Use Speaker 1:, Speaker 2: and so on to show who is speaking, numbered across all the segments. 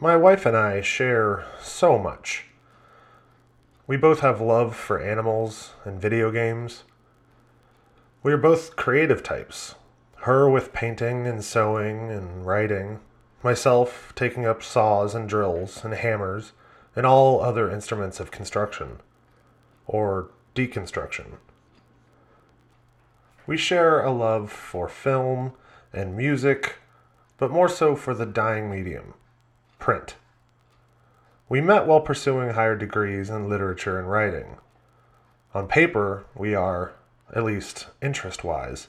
Speaker 1: My wife and I share so much. We both have love for animals and video games. We are both creative types. Her with painting and sewing and writing, myself taking up saws and drills and hammers and all other instruments of construction or deconstruction. We share a love for film and music, but more so for the dying medium print. We met while pursuing higher degrees in literature and writing. On paper, we are, at least interest wise,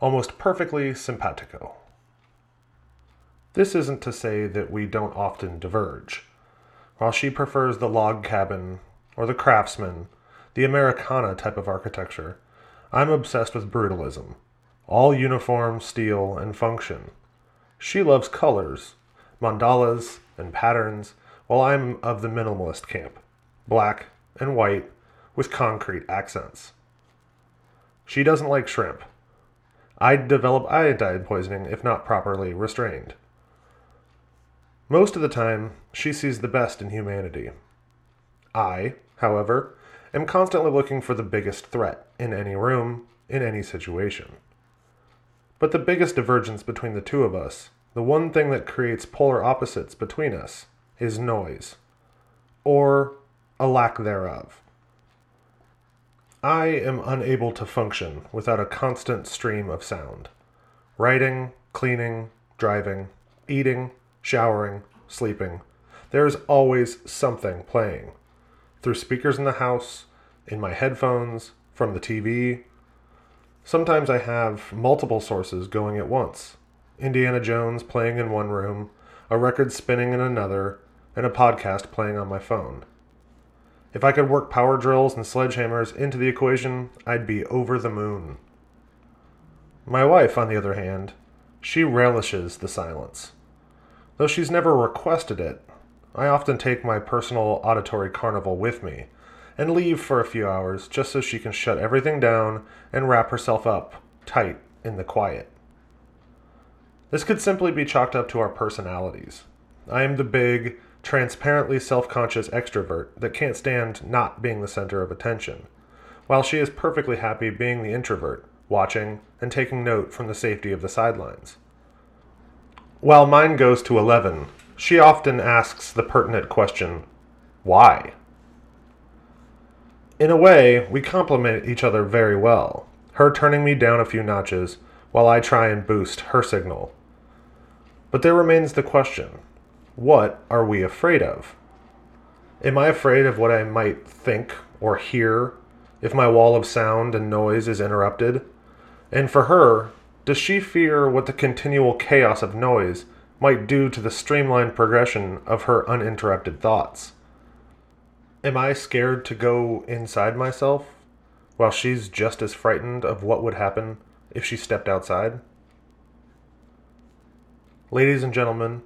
Speaker 1: almost perfectly simpatico. This isn't to say that we don't often diverge. While she prefers the log cabin or the craftsman, the Americana type of architecture, I'm obsessed with brutalism. All uniform, steel, and function. She loves colors, mandalas, and patterns, while I'm of the minimalist camp black and white with concrete accents. She doesn't like shrimp. I'd develop iodine poisoning if not properly restrained. Most of the time, she sees the best in humanity. I, however, am constantly looking for the biggest threat in any room, in any situation. But the biggest divergence between the two of us, the one thing that creates polar opposites between us, is noise, or a lack thereof. I am unable to function without a constant stream of sound. Writing, cleaning, driving, eating, showering, sleeping. There is always something playing. Through speakers in the house, in my headphones, from the TV. Sometimes I have multiple sources going at once Indiana Jones playing in one room, a record spinning in another, and a podcast playing on my phone. If I could work power drills and sledgehammers into the equation, I'd be over the moon. My wife, on the other hand, she relishes the silence. Though she's never requested it, I often take my personal auditory carnival with me and leave for a few hours just so she can shut everything down and wrap herself up tight in the quiet. This could simply be chalked up to our personalities. I am the big, transparently self conscious extrovert that can't stand not being the center of attention, while she is perfectly happy being the introvert, watching and taking note from the safety of the sidelines. While mine goes to 11, she often asks the pertinent question, Why? In a way, we complement each other very well, her turning me down a few notches while I try and boost her signal. But there remains the question what are we afraid of? Am I afraid of what I might think or hear if my wall of sound and noise is interrupted? And for her, does she fear what the continual chaos of noise might do to the streamlined progression of her uninterrupted thoughts? Am I scared to go inside myself while she's just as frightened of what would happen if she stepped outside? Ladies and gentlemen,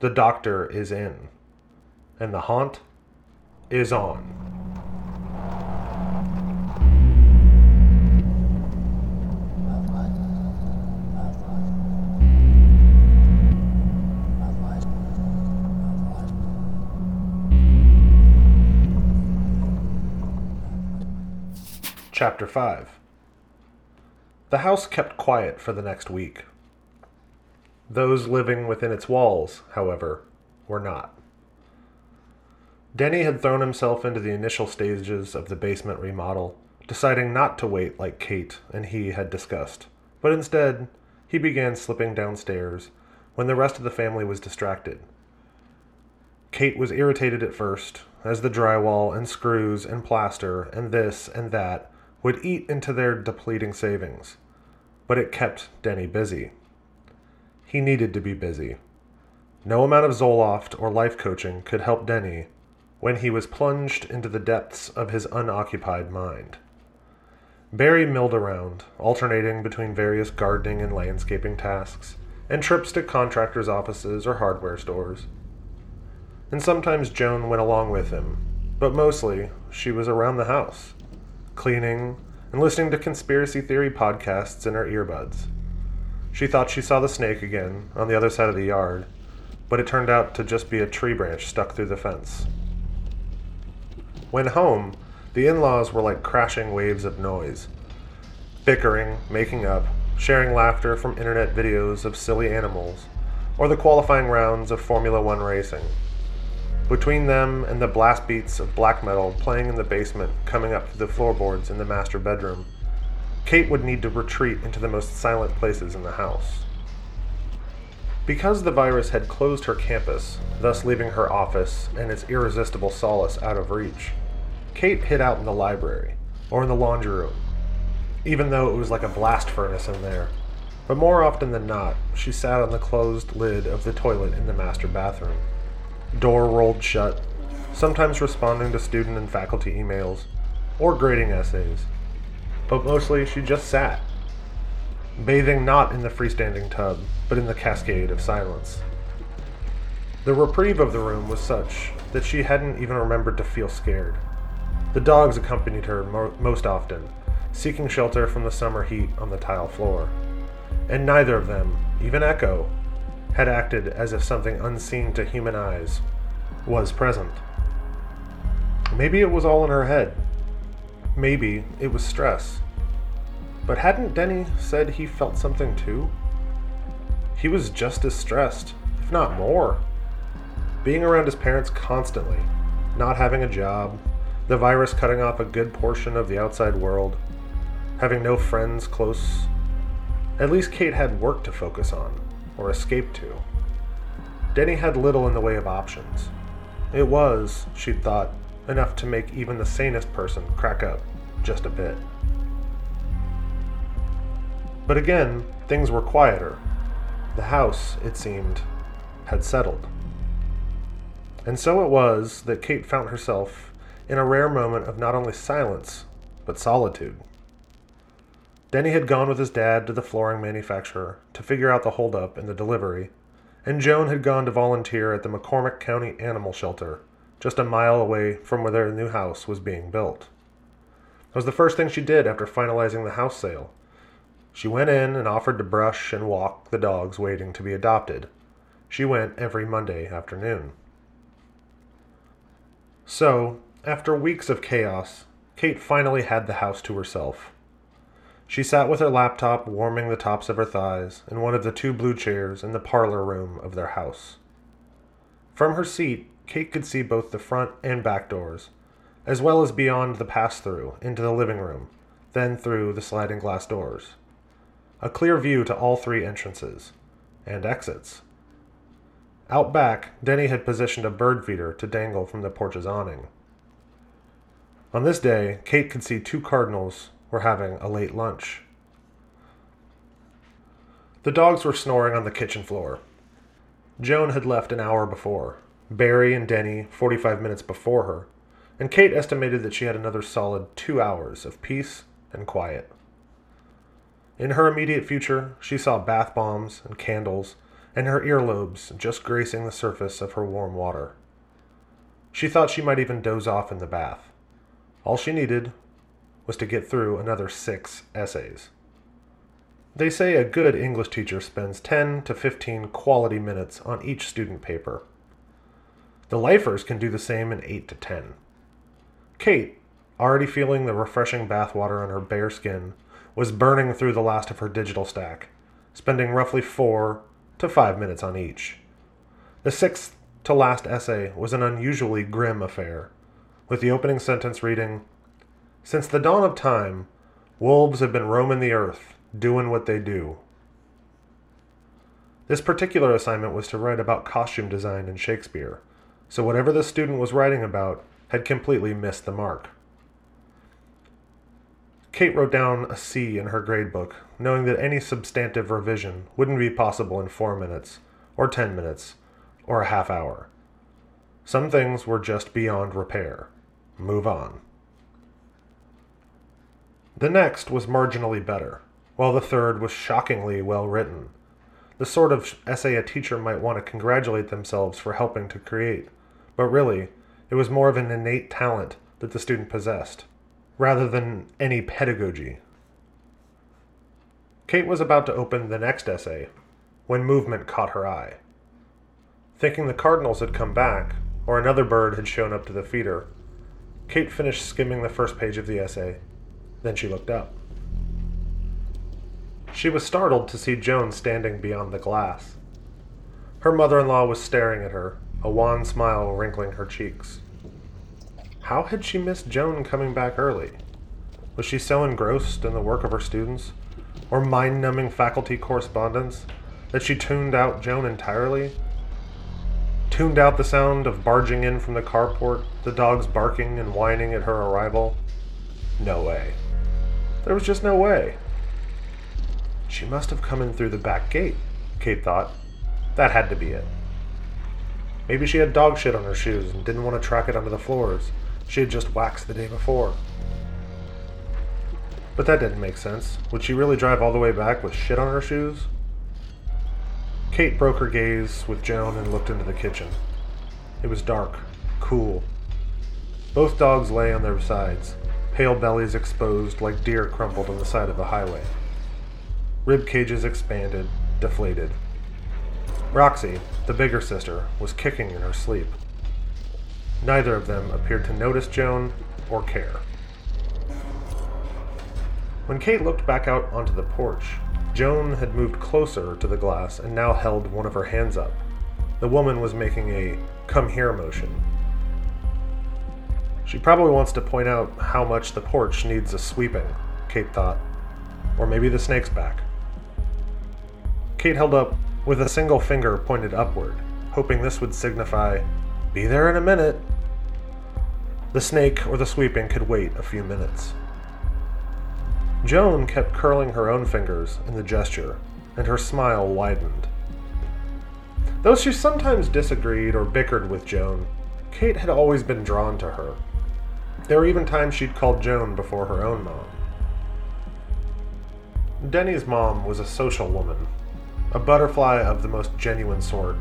Speaker 1: the doctor is in, and the haunt is on. Chapter 5 The house kept quiet for the next week. Those living within its walls, however, were not. Denny had thrown himself into the initial stages of the basement remodel, deciding not to wait like Kate and he had discussed, but instead, he began slipping downstairs when the rest of the family was distracted. Kate was irritated at first, as the drywall and screws and plaster and this and that would eat into their depleting savings, but it kept Denny busy. He needed to be busy. No amount of Zoloft or life coaching could help Denny when he was plunged into the depths of his unoccupied mind. Barry milled around, alternating between various gardening and landscaping tasks, and trips to contractors' offices or hardware stores. And sometimes Joan went along with him, but mostly she was around the house, cleaning and listening to conspiracy theory podcasts in her earbuds. She thought she saw the snake again on the other side of the yard, but it turned out to just be a tree branch stuck through the fence. When home, the in laws were like crashing waves of noise bickering, making up, sharing laughter from internet videos of silly animals, or the qualifying rounds of Formula One racing. Between them and the blast beats of black metal playing in the basement coming up through the floorboards in the master bedroom, Kate would need to retreat into the most silent places in the house. Because the virus had closed her campus, thus leaving her office and its irresistible solace out of reach, Kate hid out in the library or in the laundry room, even though it was like a blast furnace in there. But more often than not, she sat on the closed lid of the toilet in the master bathroom. Door rolled shut, sometimes responding to student and faculty emails, or grading essays. But mostly she just sat, bathing not in the freestanding tub, but in the cascade of silence. The reprieve of the room was such that she hadn't even remembered to feel scared. The dogs accompanied her mo- most often, seeking shelter from the summer heat on the tile floor. And neither of them, even Echo, had acted as if something unseen to human eyes was present. Maybe it was all in her head. Maybe it was stress. But hadn't Denny said he felt something too? He was just as stressed, if not more. Being around his parents constantly, not having a job, the virus cutting off a good portion of the outside world, having no friends close. At least Kate had work to focus on, or escape to. Denny had little in the way of options. It was, she'd thought, enough to make even the sanest person crack up just a bit. But again, things were quieter. The house, it seemed, had settled. And so it was that Kate found herself in a rare moment of not only silence, but solitude. Denny had gone with his dad to the flooring manufacturer to figure out the holdup in the delivery, and Joan had gone to volunteer at the McCormick County Animal Shelter, just a mile away from where their new house was being built. It was the first thing she did after finalizing the house sale, she went in and offered to brush and walk the dogs waiting to be adopted. She went every Monday afternoon. So, after weeks of chaos, Kate finally had the house to herself. She sat with her laptop warming the tops of her thighs in one of the two blue chairs in the parlor room of their house. From her seat, Kate could see both the front and back doors, as well as beyond the pass through into the living room, then through the sliding glass doors a clear view to all three entrances and exits. Out back, Denny had positioned a bird feeder to dangle from the porch's awning. On this day, Kate could see two cardinals were having a late lunch. The dogs were snoring on the kitchen floor. Joan had left an hour before, Barry and Denny 45 minutes before her, and Kate estimated that she had another solid two hours of peace and quiet. In her immediate future, she saw bath bombs and candles, and her earlobes just gracing the surface of her warm water. She thought she might even doze off in the bath. All she needed was to get through another six essays. They say a good English teacher spends 10 to 15 quality minutes on each student paper. The lifers can do the same in 8 to 10. Kate, already feeling the refreshing bathwater on her bare skin, was burning through the last of her digital stack, spending roughly four to five minutes on each. The sixth to last essay was an unusually grim affair, with the opening sentence reading Since the dawn of time, wolves have been roaming the earth, doing what they do. This particular assignment was to write about costume design in Shakespeare, so whatever the student was writing about had completely missed the mark. Kate wrote down a C in her gradebook, knowing that any substantive revision wouldn't be possible in four minutes, or ten minutes, or a half hour. Some things were just beyond repair. Move on. The next was marginally better, while the third was shockingly well written. The sort of essay a teacher might want to congratulate themselves for helping to create, but really, it was more of an innate talent that the student possessed rather than any pedagogy. Kate was about to open the next essay when movement caught her eye. Thinking the cardinals had come back, or another bird had shown up to the feeder, Kate finished skimming the first page of the essay. Then she looked up. She was startled to see Joan standing beyond the glass. Her mother in law was staring at her, a wan smile wrinkling her cheeks. How had she missed Joan coming back early? Was she so engrossed in the work of her students, or mind numbing faculty correspondence, that she tuned out Joan entirely? Tuned out the sound of barging in from the carport, the dogs barking and whining at her arrival? No way. There was just no way. She must have come in through the back gate, Kate thought. That had to be it. Maybe she had dog shit on her shoes and didn't want to track it under the floors. She had just waxed the day before. But that didn't make sense. Would she really drive all the way back with shit on her shoes? Kate broke her gaze with Joan and looked into the kitchen. It was dark, cool. Both dogs lay on their sides, pale bellies exposed like deer crumpled on the side of a highway. Rib cages expanded, deflated. Roxy, the bigger sister, was kicking in her sleep. Neither of them appeared to notice Joan or care. When Kate looked back out onto the porch, Joan had moved closer to the glass and now held one of her hands up. The woman was making a come here motion. She probably wants to point out how much the porch needs a sweeping, Kate thought. Or maybe the snake's back. Kate held up with a single finger pointed upward, hoping this would signify, Be there in a minute. The snake or the sweeping could wait a few minutes. Joan kept curling her own fingers in the gesture, and her smile widened. Though she sometimes disagreed or bickered with Joan, Kate had always been drawn to her. There were even times she'd called Joan before her own mom. Denny's mom was a social woman a butterfly of the most genuine sort.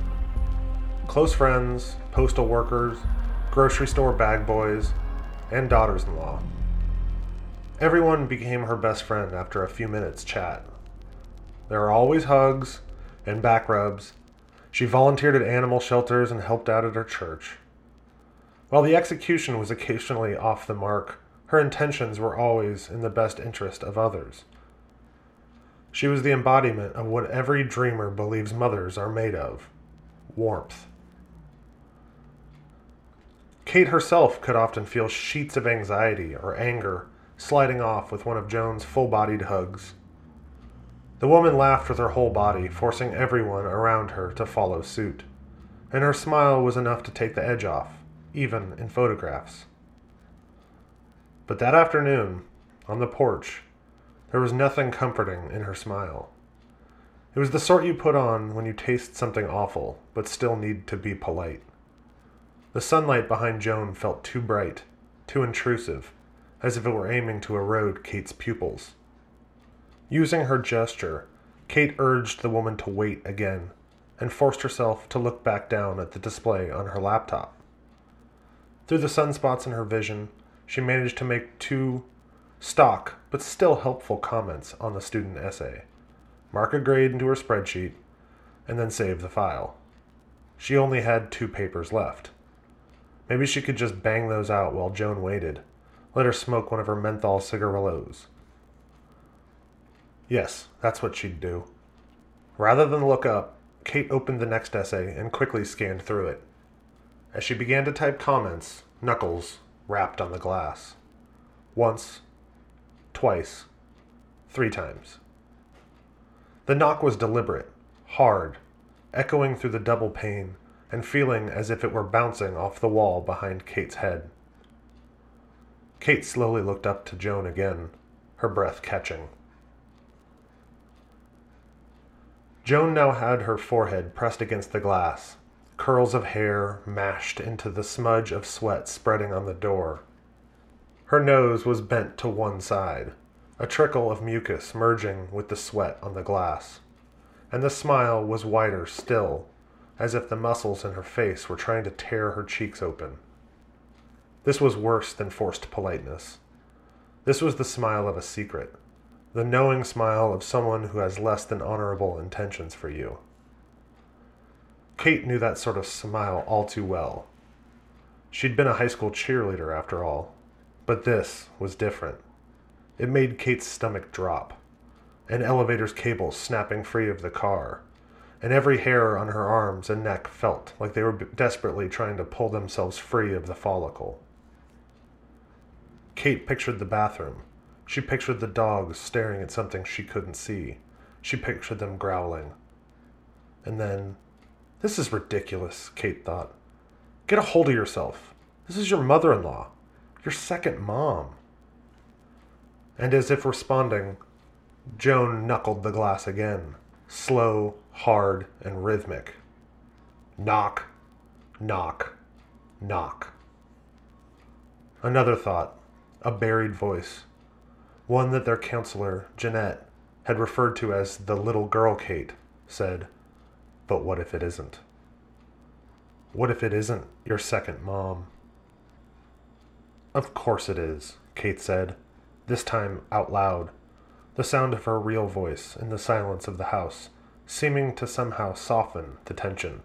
Speaker 1: Close friends, postal workers, grocery store bag boys, and daughters in law. Everyone became her best friend after a few minutes' chat. There were always hugs and back rubs. She volunteered at animal shelters and helped out at her church. While the execution was occasionally off the mark, her intentions were always in the best interest of others. She was the embodiment of what every dreamer believes mothers are made of warmth. Kate herself could often feel sheets of anxiety or anger sliding off with one of Joan's full bodied hugs. The woman laughed with her whole body, forcing everyone around her to follow suit, and her smile was enough to take the edge off, even in photographs. But that afternoon, on the porch, there was nothing comforting in her smile. It was the sort you put on when you taste something awful, but still need to be polite. The sunlight behind Joan felt too bright, too intrusive, as if it were aiming to erode Kate's pupils. Using her gesture, Kate urged the woman to wait again, and forced herself to look back down at the display on her laptop. Through the sunspots in her vision, she managed to make two stock, but still helpful comments on the student essay, mark a grade into her spreadsheet, and then save the file. She only had two papers left. Maybe she could just bang those out while Joan waited, let her smoke one of her menthol cigarillos. Yes, that's what she'd do. Rather than look up, Kate opened the next essay and quickly scanned through it. As she began to type comments, knuckles rapped on the glass. Once, twice, three times. The knock was deliberate, hard, echoing through the double pane and feeling as if it were bouncing off the wall behind Kate's head. Kate slowly looked up to Joan again, her breath catching. Joan now had her forehead pressed against the glass, curls of hair mashed into the smudge of sweat spreading on the door. Her nose was bent to one side, a trickle of mucus merging with the sweat on the glass. And the smile was wider still, as if the muscles in her face were trying to tear her cheeks open. This was worse than forced politeness. This was the smile of a secret, the knowing smile of someone who has less than honorable intentions for you. Kate knew that sort of smile all too well. She'd been a high school cheerleader after all, but this was different. It made Kate's stomach drop, an elevator's cable snapping free of the car, and every hair on her arms and neck felt like they were desperately trying to pull themselves free of the follicle. Kate pictured the bathroom. She pictured the dogs staring at something she couldn't see. She pictured them growling. And then, this is ridiculous, Kate thought. Get a hold of yourself. This is your mother in law, your second mom. And as if responding, Joan knuckled the glass again, slow, hard, and rhythmic. Knock, knock, knock. Another thought, a buried voice, one that their counselor, Jeanette, had referred to as the little girl Kate, said, But what if it isn't? What if it isn't your second mom? Of course it is, Kate said, this time out loud, the sound of her real voice in the silence of the house seeming to somehow soften the tension.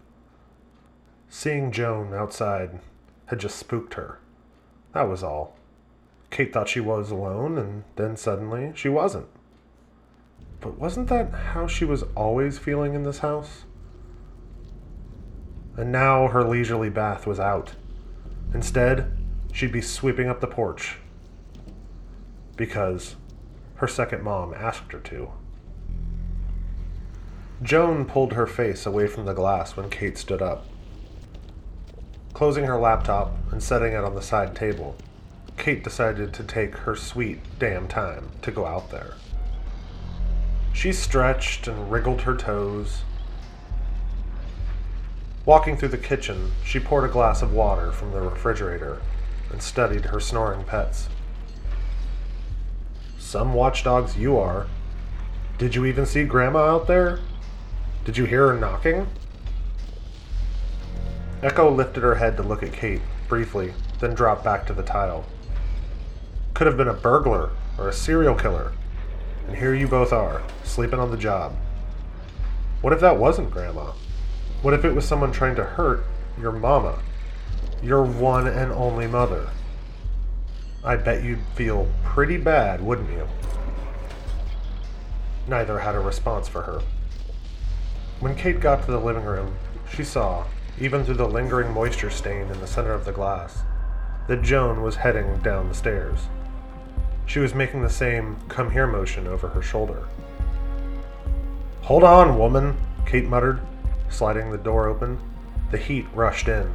Speaker 1: Seeing Joan outside had just spooked her. That was all. Kate thought she was alone, and then suddenly she wasn't. But wasn't that how she was always feeling in this house? And now her leisurely bath was out. Instead, she'd be sweeping up the porch. Because her second mom asked her to. Joan pulled her face away from the glass when Kate stood up. Closing her laptop and setting it on the side table, Kate decided to take her sweet damn time to go out there. She stretched and wriggled her toes. Walking through the kitchen, she poured a glass of water from the refrigerator and studied her snoring pets. Some watchdogs you are. Did you even see Grandma out there? Did you hear her knocking? Echo lifted her head to look at Kate, briefly, then dropped back to the tile. Could have been a burglar or a serial killer. And here you both are, sleeping on the job. What if that wasn't Grandma? What if it was someone trying to hurt your mama? Your one and only mother? I bet you'd feel pretty bad, wouldn't you? Neither had a response for her. When Kate got to the living room, she saw, even through the lingering moisture stain in the center of the glass, that Joan was heading down the stairs. She was making the same come here motion over her shoulder. Hold on, woman, Kate muttered, sliding the door open. The heat rushed in.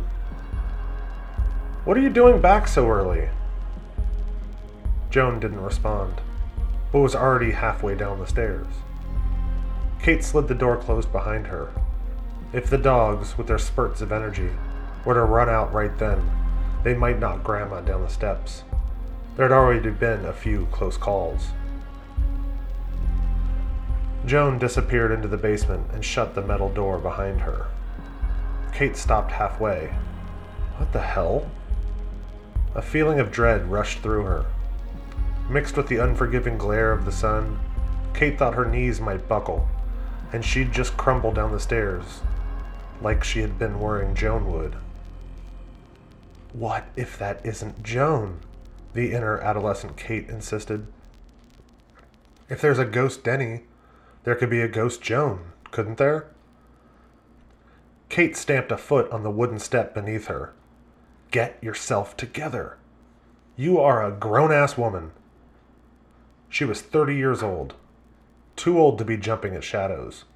Speaker 1: What are you doing back so early? Joan didn't respond, but was already halfway down the stairs. Kate slid the door closed behind her. If the dogs, with their spurts of energy, were to run out right then, they might knock Grandma down the steps. There had already been a few close calls. Joan disappeared into the basement and shut the metal door behind her. Kate stopped halfway. What the hell? A feeling of dread rushed through her. Mixed with the unforgiving glare of the sun, Kate thought her knees might buckle and she'd just crumble down the stairs like she had been worrying Joan would. What if that isn't Joan? The inner adolescent Kate insisted. If there's a ghost Denny, there could be a ghost Joan, couldn't there? Kate stamped a foot on the wooden step beneath her. Get yourself together. You are a grown ass woman. She was 30 years old, too old to be jumping at shadows.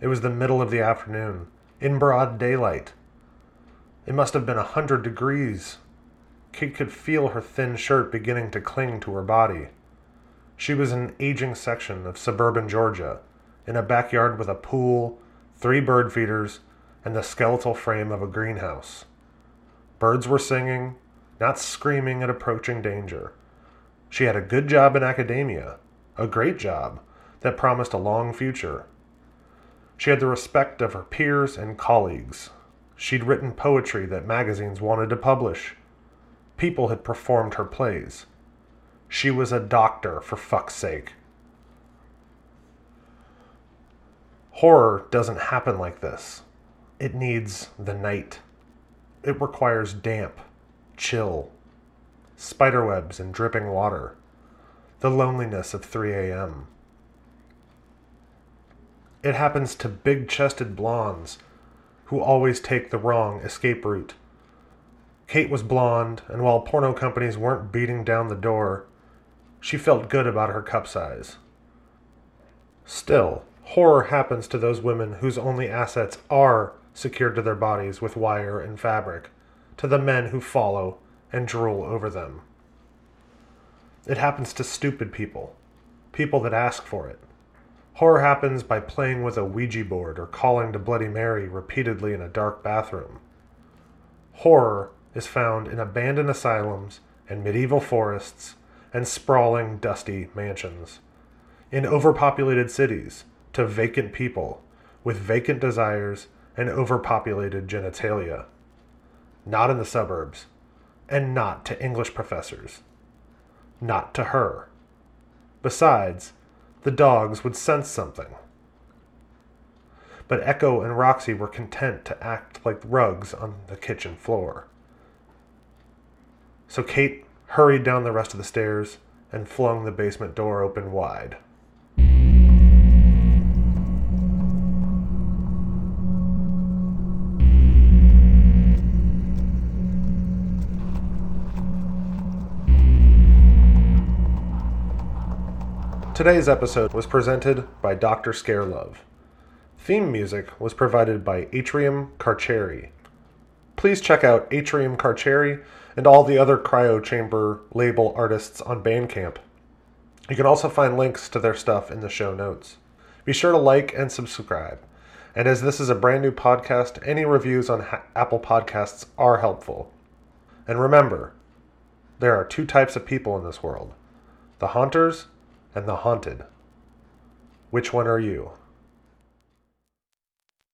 Speaker 1: It was the middle of the afternoon, in broad daylight. It must have been a hundred degrees. Kate could feel her thin shirt beginning to cling to her body. She was in an aging section of suburban Georgia, in a backyard with a pool, three bird feeders, and the skeletal frame of a greenhouse. Birds were singing, not screaming at approaching danger. She had a good job in academia, a great job, that promised a long future. She had the respect of her peers and colleagues. She'd written poetry that magazines wanted to publish. People had performed her plays. She was a doctor, for fuck's sake. Horror doesn't happen like this. It needs the night. It requires damp, chill, spiderwebs and dripping water, the loneliness of 3 a.m. It happens to big chested blondes who always take the wrong escape route. Kate was blonde, and while porno companies weren't beating down the door, she felt good about her cup size. Still, horror happens to those women whose only assets are secured to their bodies with wire and fabric, to the men who follow and drool over them. It happens to stupid people, people that ask for it. Horror happens by playing with a Ouija board or calling to Bloody Mary repeatedly in a dark bathroom. Horror is found in abandoned asylums and medieval forests and sprawling, dusty mansions. In overpopulated cities, to vacant people with vacant desires and overpopulated genitalia. Not in the suburbs, and not to English professors. Not to her. Besides, the dogs would sense something. But Echo and Roxy were content to act like rugs on the kitchen floor. So Kate hurried down the rest of the stairs and flung the basement door open wide. Today's episode was presented by Dr. Scarelove. Theme music was provided by Atrium Carceri. Please check out Atrium Carceri and all the other Cryo Chamber label artists on Bandcamp. You can also find links to their stuff in the show notes. Be sure to like and subscribe. And as this is a brand new podcast, any reviews on ha- Apple Podcasts are helpful. And remember, there are two types of people in this world the haunters and the haunted. Which one are you?